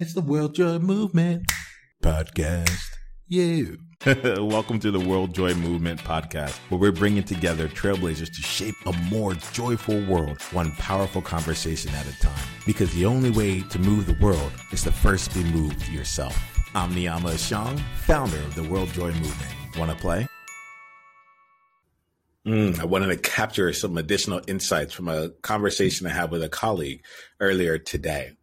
It's the World Joy Movement podcast. You. Welcome to the World Joy Movement podcast, where we're bringing together trailblazers to shape a more joyful world, one powerful conversation at a time. Because the only way to move the world is to first be moved yourself. I'm Niyama Ashang, founder of the World Joy Movement. Want to play? Mm, I wanted to capture some additional insights from a conversation I had with a colleague earlier today.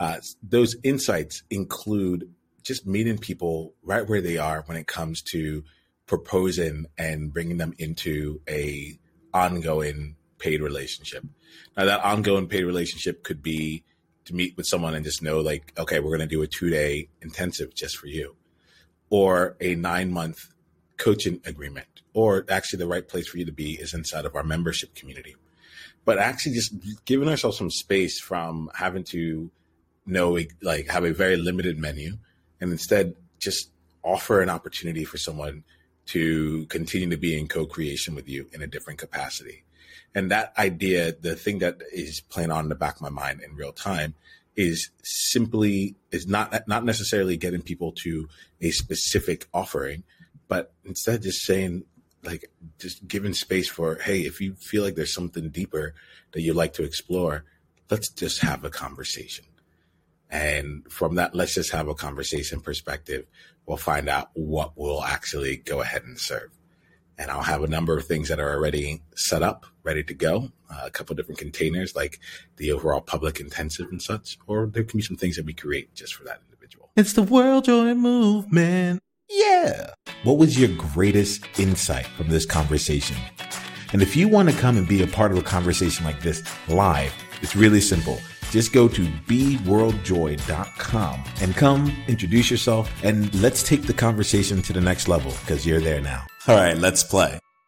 Uh, those insights include just meeting people right where they are when it comes to proposing and bringing them into a ongoing paid relationship. Now that ongoing paid relationship could be to meet with someone and just know like, okay, we're going to do a two day intensive just for you or a nine month coaching agreement or actually the right place for you to be is inside of our membership community. But actually just giving ourselves some space from having to know like have a very limited menu and instead just offer an opportunity for someone to continue to be in co-creation with you in a different capacity. And that idea the thing that is playing on in the back of my mind in real time is simply is not not necessarily getting people to a specific offering but instead just saying like just giving space for hey if you feel like there's something deeper that you'd like to explore let's just have a conversation and from that, let's just have a conversation perspective. We'll find out what we'll actually go ahead and serve. And I'll have a number of things that are already set up, ready to go. Uh, a couple different containers, like the overall public intensive and such, or there can be some things that we create just for that individual. It's the World Joy Movement. Yeah. What was your greatest insight from this conversation? And if you want to come and be a part of a conversation like this live, it's really simple just go to beworldjoy.com and come introduce yourself and let's take the conversation to the next level because you're there now. All right, let's play.